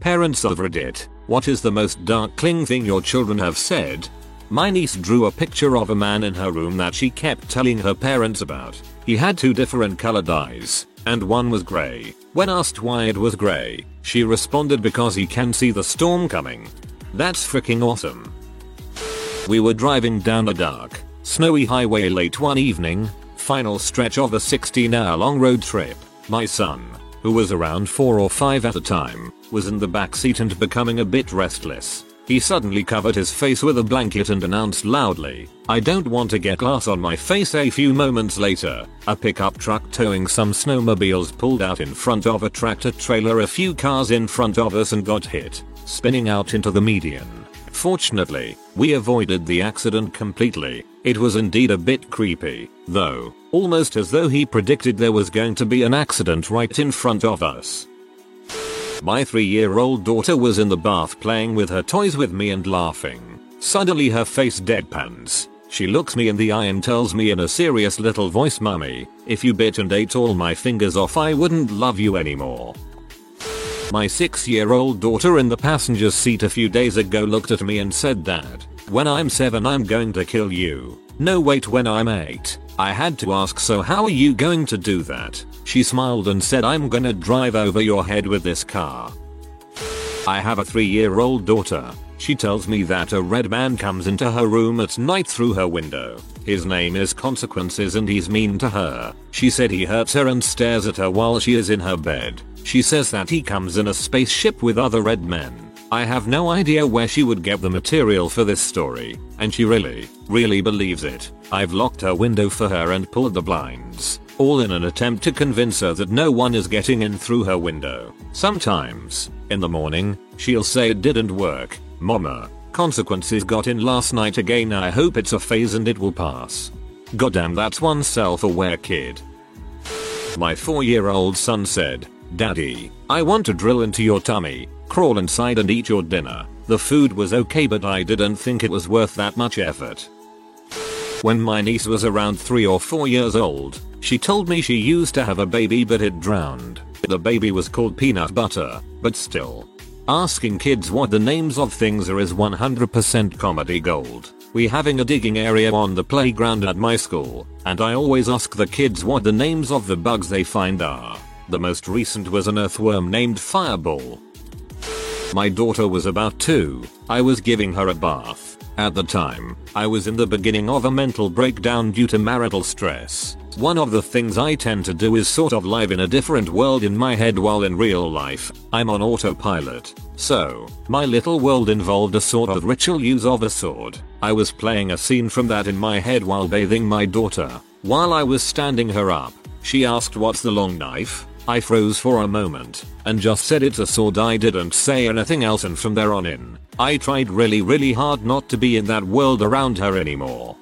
Parents of Reddit, what is the most darkling thing your children have said? My niece drew a picture of a man in her room that she kept telling her parents about. He had two different colored eyes, and one was grey. When asked why it was grey, she responded because he can see the storm coming. That's freaking awesome. We were driving down a dark, snowy highway late one evening, final stretch of a 16 hour long road trip. My son, who was around 4 or 5 at the time, was in the back seat and becoming a bit restless. He suddenly covered his face with a blanket and announced loudly, I don't want to get glass on my face a few moments later. A pickup truck towing some snowmobiles pulled out in front of a tractor trailer a few cars in front of us and got hit, spinning out into the median. Fortunately, we avoided the accident completely. It was indeed a bit creepy, though, almost as though he predicted there was going to be an accident right in front of us. My 3 year old daughter was in the bath playing with her toys with me and laughing. Suddenly her face deadpans. She looks me in the eye and tells me in a serious little voice mummy, if you bit and ate all my fingers off I wouldn't love you anymore. My 6 year old daughter in the passenger seat a few days ago looked at me and said that, when I'm 7 I'm going to kill you. No wait when I'm 8. I had to ask so how are you going to do that? She smiled and said I'm gonna drive over your head with this car. I have a 3 year old daughter. She tells me that a red man comes into her room at night through her window. His name is Consequences and he's mean to her. She said he hurts her and stares at her while she is in her bed. She says that he comes in a spaceship with other red men. I have no idea where she would get the material for this story, and she really, really believes it. I've locked her window for her and pulled the blinds, all in an attempt to convince her that no one is getting in through her window. Sometimes, in the morning, she'll say it didn't work, mama. Consequences got in last night again I hope it's a phase and it will pass. Goddamn that's one self-aware kid. My 4 year old son said, Daddy, I want to drill into your tummy, crawl inside and eat your dinner. The food was okay but I didn't think it was worth that much effort. When my niece was around 3 or 4 years old, she told me she used to have a baby but it drowned. The baby was called peanut butter, but still. Asking kids what the names of things are is 100% comedy gold. We having a digging area on the playground at my school, and I always ask the kids what the names of the bugs they find are. The most recent was an earthworm named Fireball. My daughter was about 2. I was giving her a bath. At the time, I was in the beginning of a mental breakdown due to marital stress. One of the things I tend to do is sort of live in a different world in my head while in real life, I'm on autopilot. So, my little world involved a sort of ritual use of a sword. I was playing a scene from that in my head while bathing my daughter. While I was standing her up, she asked what's the long knife? I froze for a moment and just said it's a sword I didn't say anything else and from there on in, I tried really really hard not to be in that world around her anymore.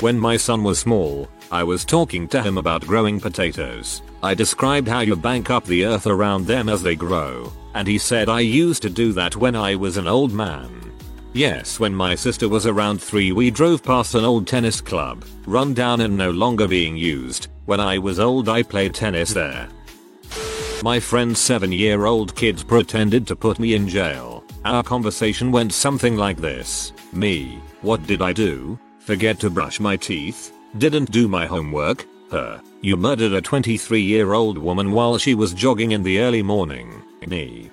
When my son was small, I was talking to him about growing potatoes. I described how you bank up the earth around them as they grow, and he said I used to do that when I was an old man. Yes, when my sister was around 3 we drove past an old tennis club, run down and no longer being used. When I was old I played tennis there. My friend's 7 year old kids pretended to put me in jail. Our conversation went something like this. Me, what did I do? Forget to brush my teeth? Didn't do my homework? Her, you murdered a 23 year old woman while she was jogging in the early morning. Me.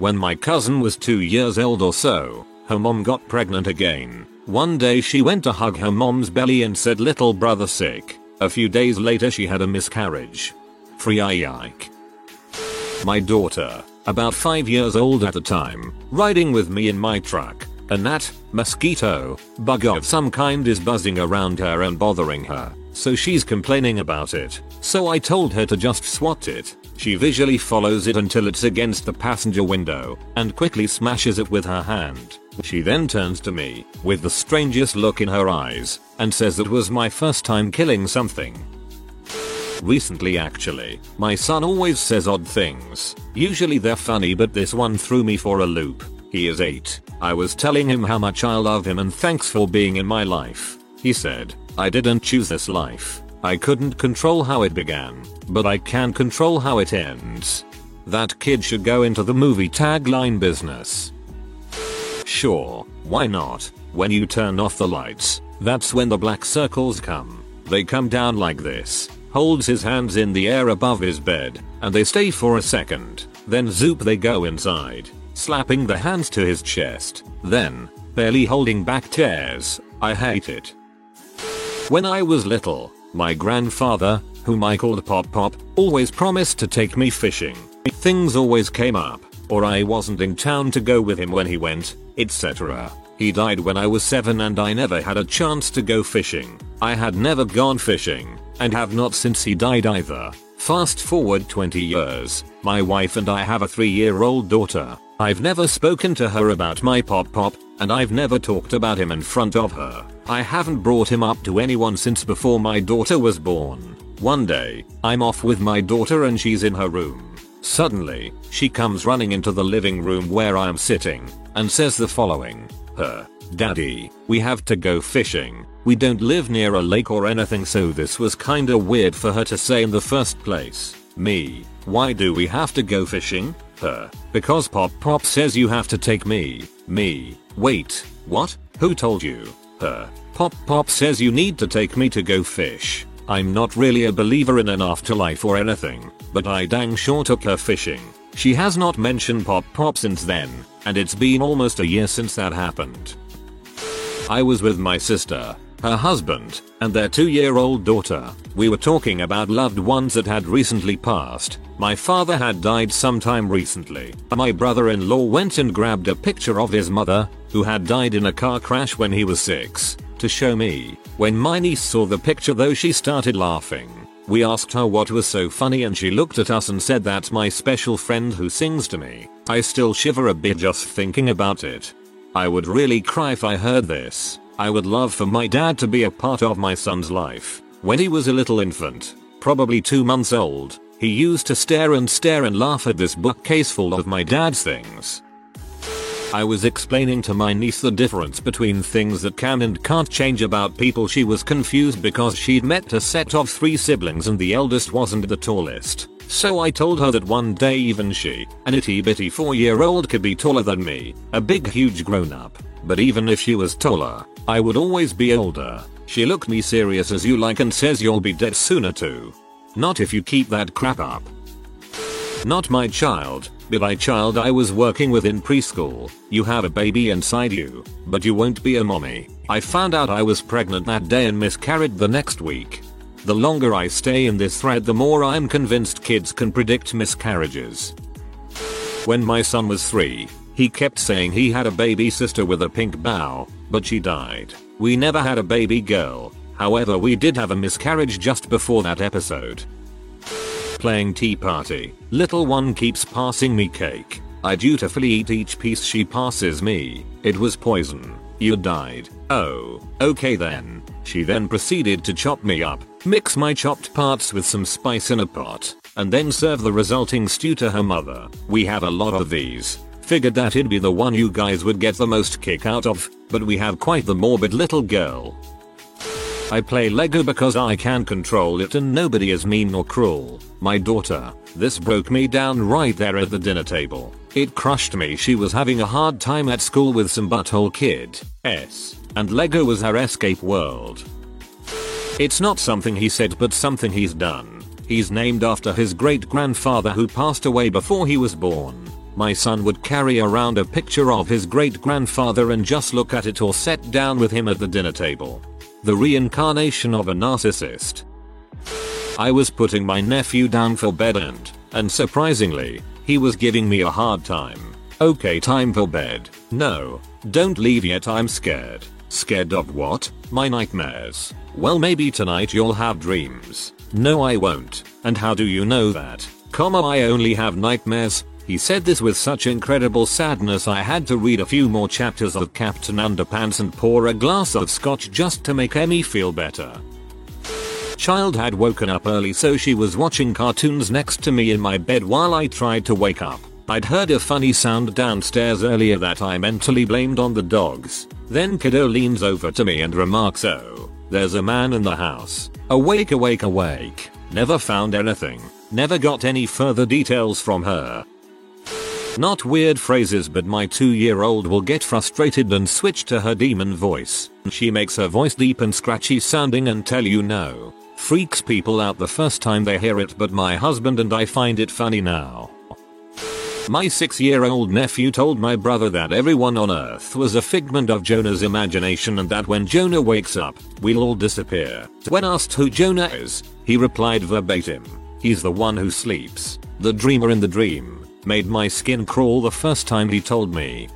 When my cousin was 2 years old or so, her mom got pregnant again. One day she went to hug her mom's belly and said little brother sick. A few days later she had a miscarriage. Free yike. My daughter, about 5 years old at the time, riding with me in my truck. A gnat, mosquito, bug of some kind is buzzing around her and bothering her, so she's complaining about it. So I told her to just swat it. She visually follows it until it's against the passenger window and quickly smashes it with her hand. She then turns to me with the strangest look in her eyes and says it was my first time killing something. Recently actually, my son always says odd things. Usually they're funny but this one threw me for a loop. He is 8. I was telling him how much I love him and thanks for being in my life. He said, I didn't choose this life. I couldn't control how it began, but I can control how it ends. That kid should go into the movie tagline business. Sure, why not? When you turn off the lights, that's when the black circles come. They come down like this, holds his hands in the air above his bed, and they stay for a second, then zoop they go inside, slapping the hands to his chest, then, barely holding back tears, I hate it. When I was little, my grandfather, whom I called Pop Pop, always promised to take me fishing. Things always came up, or I wasn't in town to go with him when he went, etc. He died when I was 7 and I never had a chance to go fishing. I had never gone fishing, and have not since he died either. Fast forward 20 years, my wife and I have a 3 year old daughter. I've never spoken to her about my Pop Pop, and I've never talked about him in front of her. I haven't brought him up to anyone since before my daughter was born. One day, I'm off with my daughter and she's in her room. Suddenly, she comes running into the living room where I'm sitting and says the following. Her, Daddy, we have to go fishing. We don't live near a lake or anything so this was kinda weird for her to say in the first place. Me, why do we have to go fishing? Her, because Pop Pop says you have to take me. Me, wait, what? Who told you? Her, Pop Pop says you need to take me to go fish. I'm not really a believer in an afterlife or anything, but I dang sure took her fishing. She has not mentioned Pop Pop since then, and it's been almost a year since that happened. I was with my sister, her husband, and their two year old daughter. We were talking about loved ones that had recently passed. My father had died sometime recently. My brother in law went and grabbed a picture of his mother, who had died in a car crash when he was 6, to show me. When my niece saw the picture though she started laughing. We asked her what was so funny and she looked at us and said that's my special friend who sings to me. I still shiver a bit just thinking about it. I would really cry if I heard this. I would love for my dad to be a part of my son's life. When he was a little infant, probably 2 months old, he used to stare and stare and laugh at this bookcase full of my dad's things. I was explaining to my niece the difference between things that can and can't change about people she was confused because she'd met a set of three siblings and the eldest wasn't the tallest. So I told her that one day even she, an itty bitty 4 year old could be taller than me, a big huge grown up. But even if she was taller, I would always be older. She looked me serious as you like and says you'll be dead sooner too. Not if you keep that crap up. Not my child, my child I was working with in preschool. You have a baby inside you, but you won't be a mommy. I found out I was pregnant that day and miscarried the next week. The longer I stay in this thread the more I'm convinced kids can predict miscarriages. When my son was 3, he kept saying he had a baby sister with a pink bow, but she died. We never had a baby girl. However we did have a miscarriage just before that episode. Playing tea party. Little one keeps passing me cake. I dutifully eat each piece she passes me. It was poison. You died. Oh, okay then. She then proceeded to chop me up, mix my chopped parts with some spice in a pot, and then serve the resulting stew to her mother. We have a lot of these. Figured that it'd be the one you guys would get the most kick out of, but we have quite the morbid little girl. I play Lego because I can control it and nobody is mean or cruel. My daughter, this broke me down right there at the dinner table. It crushed me she was having a hard time at school with some butthole kid. S. And Lego was her escape world. It's not something he said but something he's done. He's named after his great grandfather who passed away before he was born. My son would carry around a picture of his great grandfather and just look at it or sit down with him at the dinner table. The reincarnation of a narcissist. I was putting my nephew down for bed and, and surprisingly, he was giving me a hard time. Okay time for bed. No, don't leave yet I'm scared. Scared of what? My nightmares. Well maybe tonight you'll have dreams. No I won't. And how do you know that? Comma I only have nightmares. He said this with such incredible sadness I had to read a few more chapters of Captain Underpants and pour a glass of scotch just to make Emmy feel better. Child had woken up early so she was watching cartoons next to me in my bed while I tried to wake up. I'd heard a funny sound downstairs earlier that I mentally blamed on the dogs. Then kiddo leans over to me and remarks oh, there's a man in the house. Awake awake awake. Never found anything. Never got any further details from her. Not weird phrases but my 2 year old will get frustrated and switch to her demon voice. She makes her voice deep and scratchy sounding and tell you no. Freaks people out the first time they hear it but my husband and I find it funny now. My 6 year old nephew told my brother that everyone on earth was a figment of Jonah's imagination and that when Jonah wakes up, we'll all disappear. When asked who Jonah is, he replied verbatim, he's the one who sleeps, the dreamer in the dream. Made my skin crawl the first time he told me.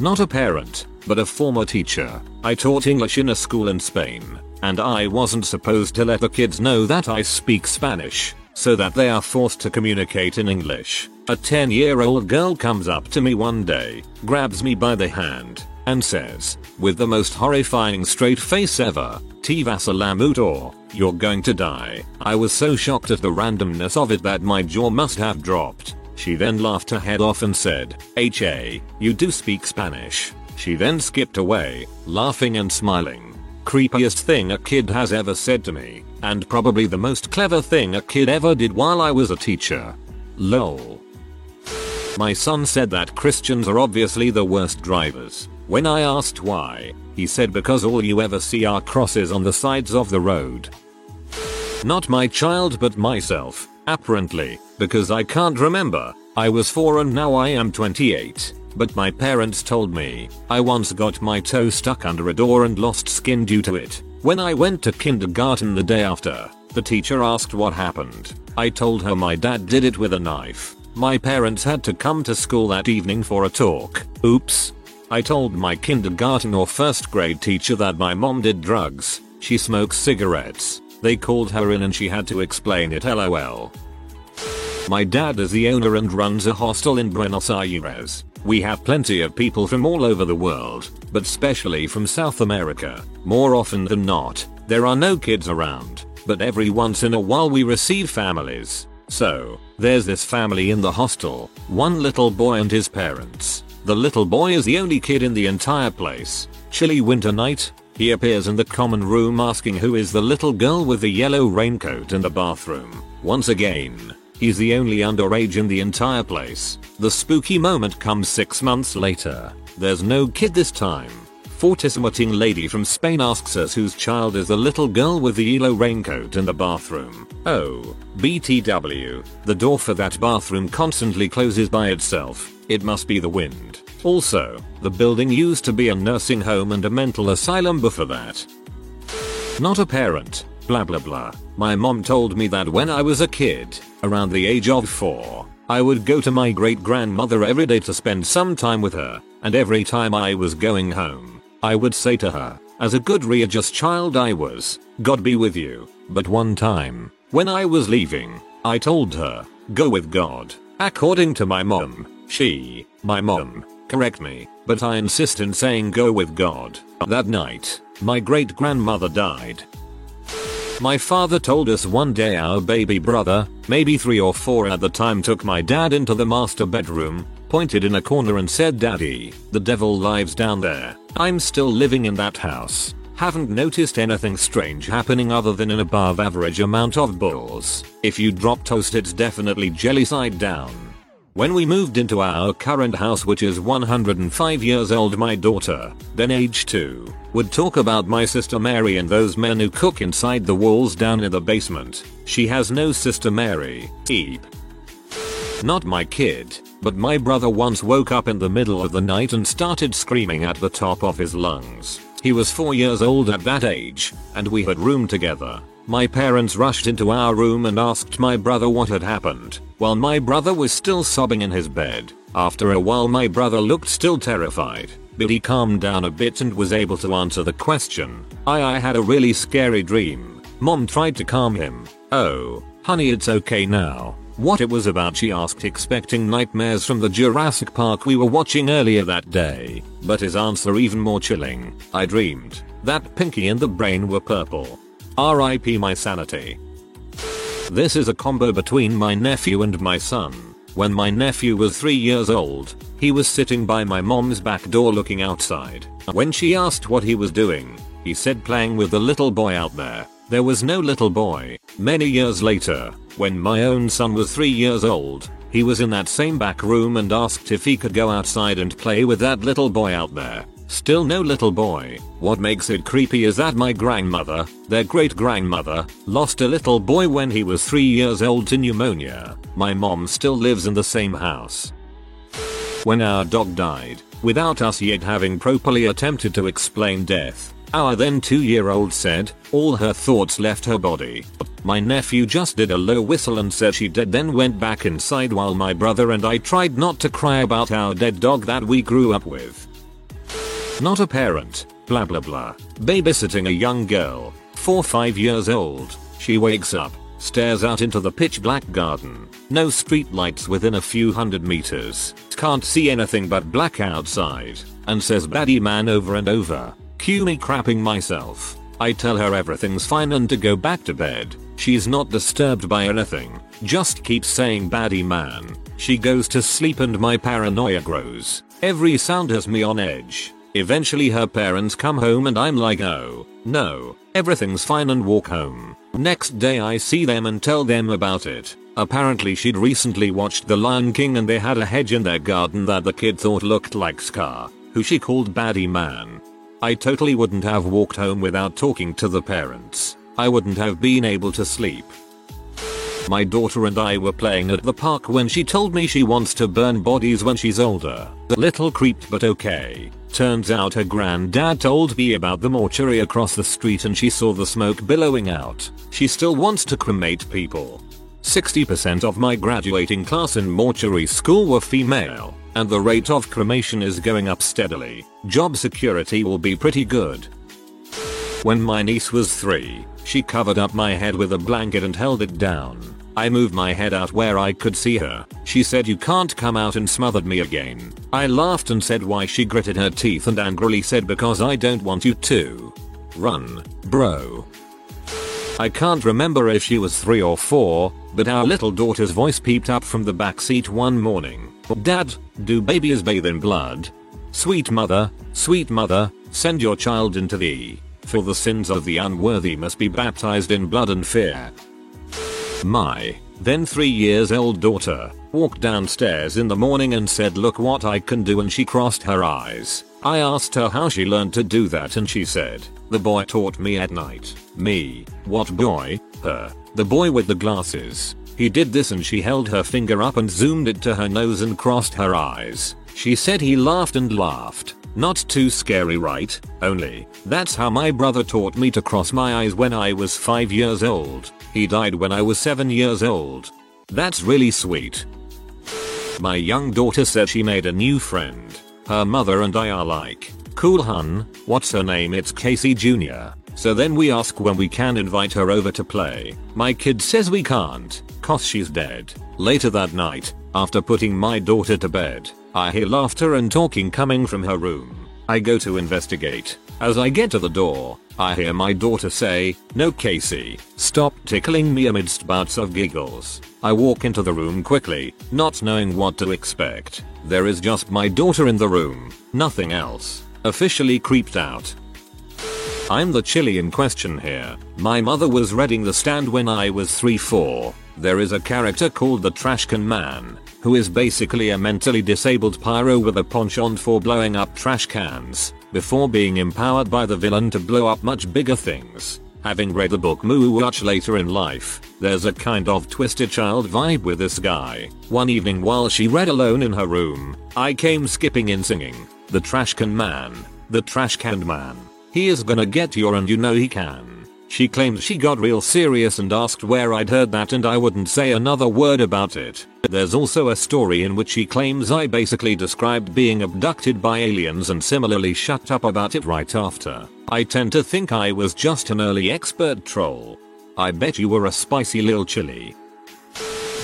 Not a parent, but a former teacher. I taught English in a school in Spain, and I wasn't supposed to let the kids know that I speak Spanish, so that they are forced to communicate in English. A 10 year old girl comes up to me one day, grabs me by the hand, and says, with the most horrifying straight face ever, T Vasalamutor, you're going to die. I was so shocked at the randomness of it that my jaw must have dropped. She then laughed her head off and said, HA, you do speak Spanish. She then skipped away, laughing and smiling. Creepiest thing a kid has ever said to me, and probably the most clever thing a kid ever did while I was a teacher. LOL. My son said that Christians are obviously the worst drivers. When I asked why, he said because all you ever see are crosses on the sides of the road. Not my child but myself, apparently, because I can't remember. I was 4 and now I am 28. But my parents told me, I once got my toe stuck under a door and lost skin due to it. When I went to kindergarten the day after, the teacher asked what happened. I told her my dad did it with a knife. My parents had to come to school that evening for a talk. Oops. I told my kindergarten or first grade teacher that my mom did drugs. She smokes cigarettes. They called her in and she had to explain it lol. My dad is the owner and runs a hostel in Buenos Aires. We have plenty of people from all over the world, but especially from South America. More often than not, there are no kids around, but every once in a while we receive families. So, there's this family in the hostel, one little boy and his parents. The little boy is the only kid in the entire place. Chilly winter night, he appears in the common room asking who is the little girl with the yellow raincoat in the bathroom. Once again, He's the only underage in the entire place. The spooky moment comes 6 months later. There's no kid this time. Fortissimoting lady from Spain asks us whose child is the little girl with the yellow raincoat in the bathroom. Oh, BTW. The door for that bathroom constantly closes by itself. It must be the wind. Also, the building used to be a nursing home and a mental asylum before that. Not a parent, blah blah blah. My mom told me that when I was a kid, around the age of 4, I would go to my great grandmother every day to spend some time with her, and every time I was going home, I would say to her, as a good religious child I was, God be with you. But one time, when I was leaving, I told her, go with God. According to my mom, she, my mom, correct me, but I insist in saying go with God. That night, my great grandmother died, my father told us one day our baby brother, maybe 3 or 4 at the time took my dad into the master bedroom, pointed in a corner and said daddy, the devil lives down there. I'm still living in that house. Haven't noticed anything strange happening other than an above average amount of balls. If you drop toast it's definitely jelly side down. When we moved into our current house which is 105 years old my daughter, then age 2, would talk about my sister Mary and those men who cook inside the walls down in the basement. She has no sister Mary, Eep. Not my kid, but my brother once woke up in the middle of the night and started screaming at the top of his lungs. He was 4 years old at that age, and we had roomed together. My parents rushed into our room and asked my brother what had happened, while my brother was still sobbing in his bed. After a while my brother looked still terrified, but he calmed down a bit and was able to answer the question. I I had a really scary dream. Mom tried to calm him. Oh, honey it's okay now. what it was about she asked expecting nightmares from the Jurassic Park we were watching earlier that day, but his answer even more chilling. I dreamed that Pinky and the brain were purple. RIP my sanity. This is a combo between my nephew and my son. When my nephew was 3 years old, he was sitting by my mom's back door looking outside. When she asked what he was doing, he said playing with the little boy out there. There was no little boy. Many years later, when my own son was 3 years old, he was in that same back room and asked if he could go outside and play with that little boy out there. Still no little boy. What makes it creepy is that my grandmother, their great grandmother, lost a little boy when he was 3 years old to pneumonia. My mom still lives in the same house. When our dog died, without us yet having properly attempted to explain death, our then 2 year old said, all her thoughts left her body. My nephew just did a low whistle and said she dead then went back inside while my brother and I tried not to cry about our dead dog that we grew up with. Not a parent, blah blah blah. Babysitting a young girl, 4-5 years old. She wakes up, stares out into the pitch black garden. No street lights within a few hundred meters. Can't see anything but black outside. And says baddie man over and over. Cue me crapping myself. I tell her everything's fine and to go back to bed. She's not disturbed by anything. Just keeps saying baddie man. She goes to sleep and my paranoia grows. Every sound has me on edge. Eventually her parents come home and I'm like oh, no, everything's fine and walk home. Next day I see them and tell them about it. Apparently she'd recently watched The Lion King and they had a hedge in their garden that the kid thought looked like Scar, who she called baddie man. I totally wouldn't have walked home without talking to the parents. I wouldn't have been able to sleep. My daughter and I were playing at the park when she told me she wants to burn bodies when she's older. The little creeped but okay. Turns out her granddad told me about the mortuary across the street and she saw the smoke billowing out. She still wants to cremate people. 60% of my graduating class in mortuary school were female, and the rate of cremation is going up steadily. Job security will be pretty good. When my niece was 3, she covered up my head with a blanket and held it down. I moved my head out where I could see her. She said you can't come out and smothered me again. I laughed and said why she gritted her teeth and angrily said because I don't want you to. Run, bro. I can't remember if she was 3 or 4, but our little daughter's voice peeped up from the back seat one morning. Dad, do babies bathe in blood? Sweet mother, sweet mother, send your child into the for the sins of the unworthy must be baptized in blood and fear. My, then 3 years old daughter, walked downstairs in the morning and said look what I can do and she crossed her eyes. I asked her how she learned to do that and she said, the boy taught me at night. Me, what boy? Her, the boy with the glasses. He did this and she held her finger up and zoomed it to her nose and crossed her eyes. She said he laughed and laughed. Not too scary right? Only, that's how my brother taught me to cross my eyes when I was 5 years old. He died when I was 7 years old. That's really sweet. My young daughter said she made a new friend. Her mother and I are like, cool hun, what's her name it's Casey Jr. So then we ask when we can invite her over to play. My kid says we can't, cause she's dead. Later that night, after putting my daughter to bed, I hear laughter and talking coming from her room. I go to investigate. As I get to the door, I hear my daughter say, No Casey, stop tickling me amidst bouts of giggles. I walk into the room quickly, not knowing what to expect. There is just my daughter in the room, nothing else. Officially creeped out. I'm the chili in question here. My mother was reading The Stand when I was 3-4. There is a character called the Trashcan Man, who is basically a mentally disabled pyro with a penchant for blowing up trash cans, before being empowered by the villain to blow up much bigger things. Having read the book Moo much later in life, there's a kind of twisted child vibe with this guy. One evening while she read alone in her room, I came skipping in singing, The Trash Can Man, The Trash Can Man. He is gonna get you and you know he can. She claimed she got real serious and asked where I'd heard that and I wouldn't say another word about it. There's also a story in which she claims I basically described being abducted by aliens and similarly shut up about it right after. I tend to think I was just an early expert troll. I bet you were a spicy little chili.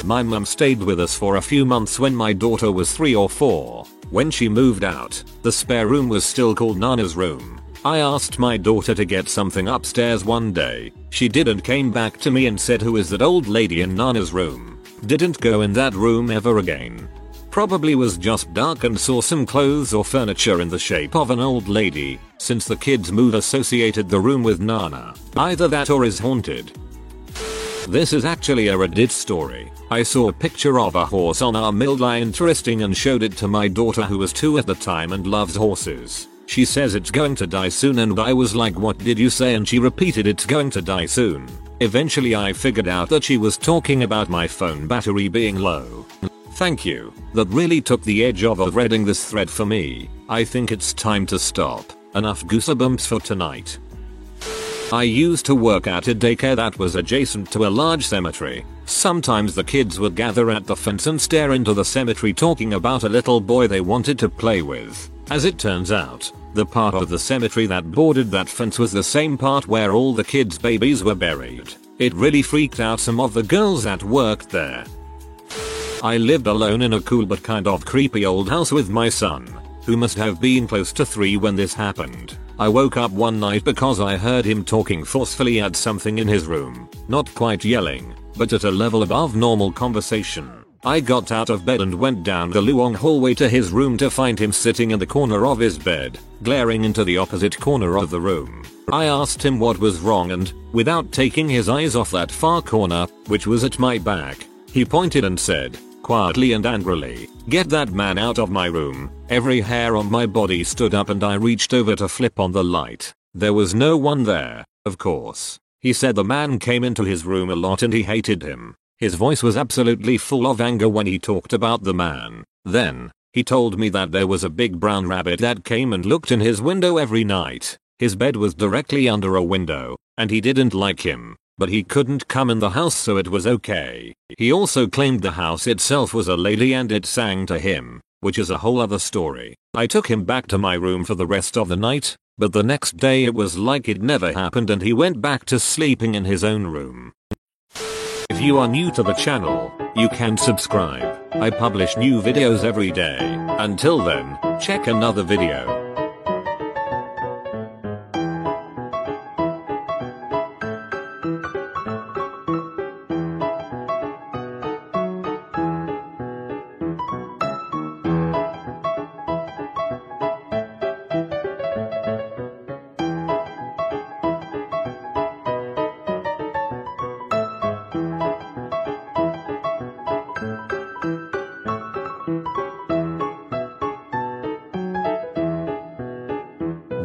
My mum stayed with us for a few months when my daughter was 3 or 4. When she moved out, the spare room was still called Nana's room. I asked my daughter to get something upstairs one day. She did and came back to me and said who is that old lady in Nana's room. Didn't go in that room ever again. Probably was just dark and saw some clothes or furniture in the shape of an old lady, since the kids move associated the room with Nana. Either that or is haunted. This is actually a Reddit story. I saw a picture of a horse on our mildly interesting and showed it to my daughter who was 2 at the time and loves horses. She says it's going to die soon and I was like what did you say and she repeated it's going to die soon. Eventually I figured out that she was talking about my phone battery being low. Thank you. That really took the edge off of reading this thread for me. I think it's time to stop. Enough goosebumps for tonight. I used to work at a daycare that was adjacent to a large cemetery. Sometimes the kids would gather at the fence and stare into the cemetery talking about a little boy they wanted to play with. As it turns out, the part of the cemetery that bordered that fence was the same part where all the kids' babies were buried. It really freaked out some of the girls that worked there. I lived alone in a cool but kind of creepy old house with my son, who must have been close to 3 when this happened. I woke up one night because I heard him talking forcefully at something in his room. Not quite yelling, but at a level above normal conversation. I got out of bed and went down the long hallway to his room to find him sitting in the corner of his bed, glaring into the opposite corner of the room. I asked him what was wrong and, without taking his eyes off that far corner, which was at my back, he pointed and said, quietly and angrily, Get that man out of my room. Every hair on my body stood up and I reached over to flip on the light. There was no one there, of course. He said the man came into his room a lot and he hated him. His voice was absolutely full of anger when he talked about the man. Then, he told me that there was a big brown rabbit that came and looked in his window every night. His bed was directly under a window, and he didn't like him but he couldn't come in the house so it was okay. He also claimed the house itself was a lady and it sang to him, which is a whole other story. I took him back to my room for the rest of the night, but the next day it was like it never happened and he went back to sleeping in his own room. If you are new to the channel, you can subscribe. I publish new videos every day. Until then, check another video.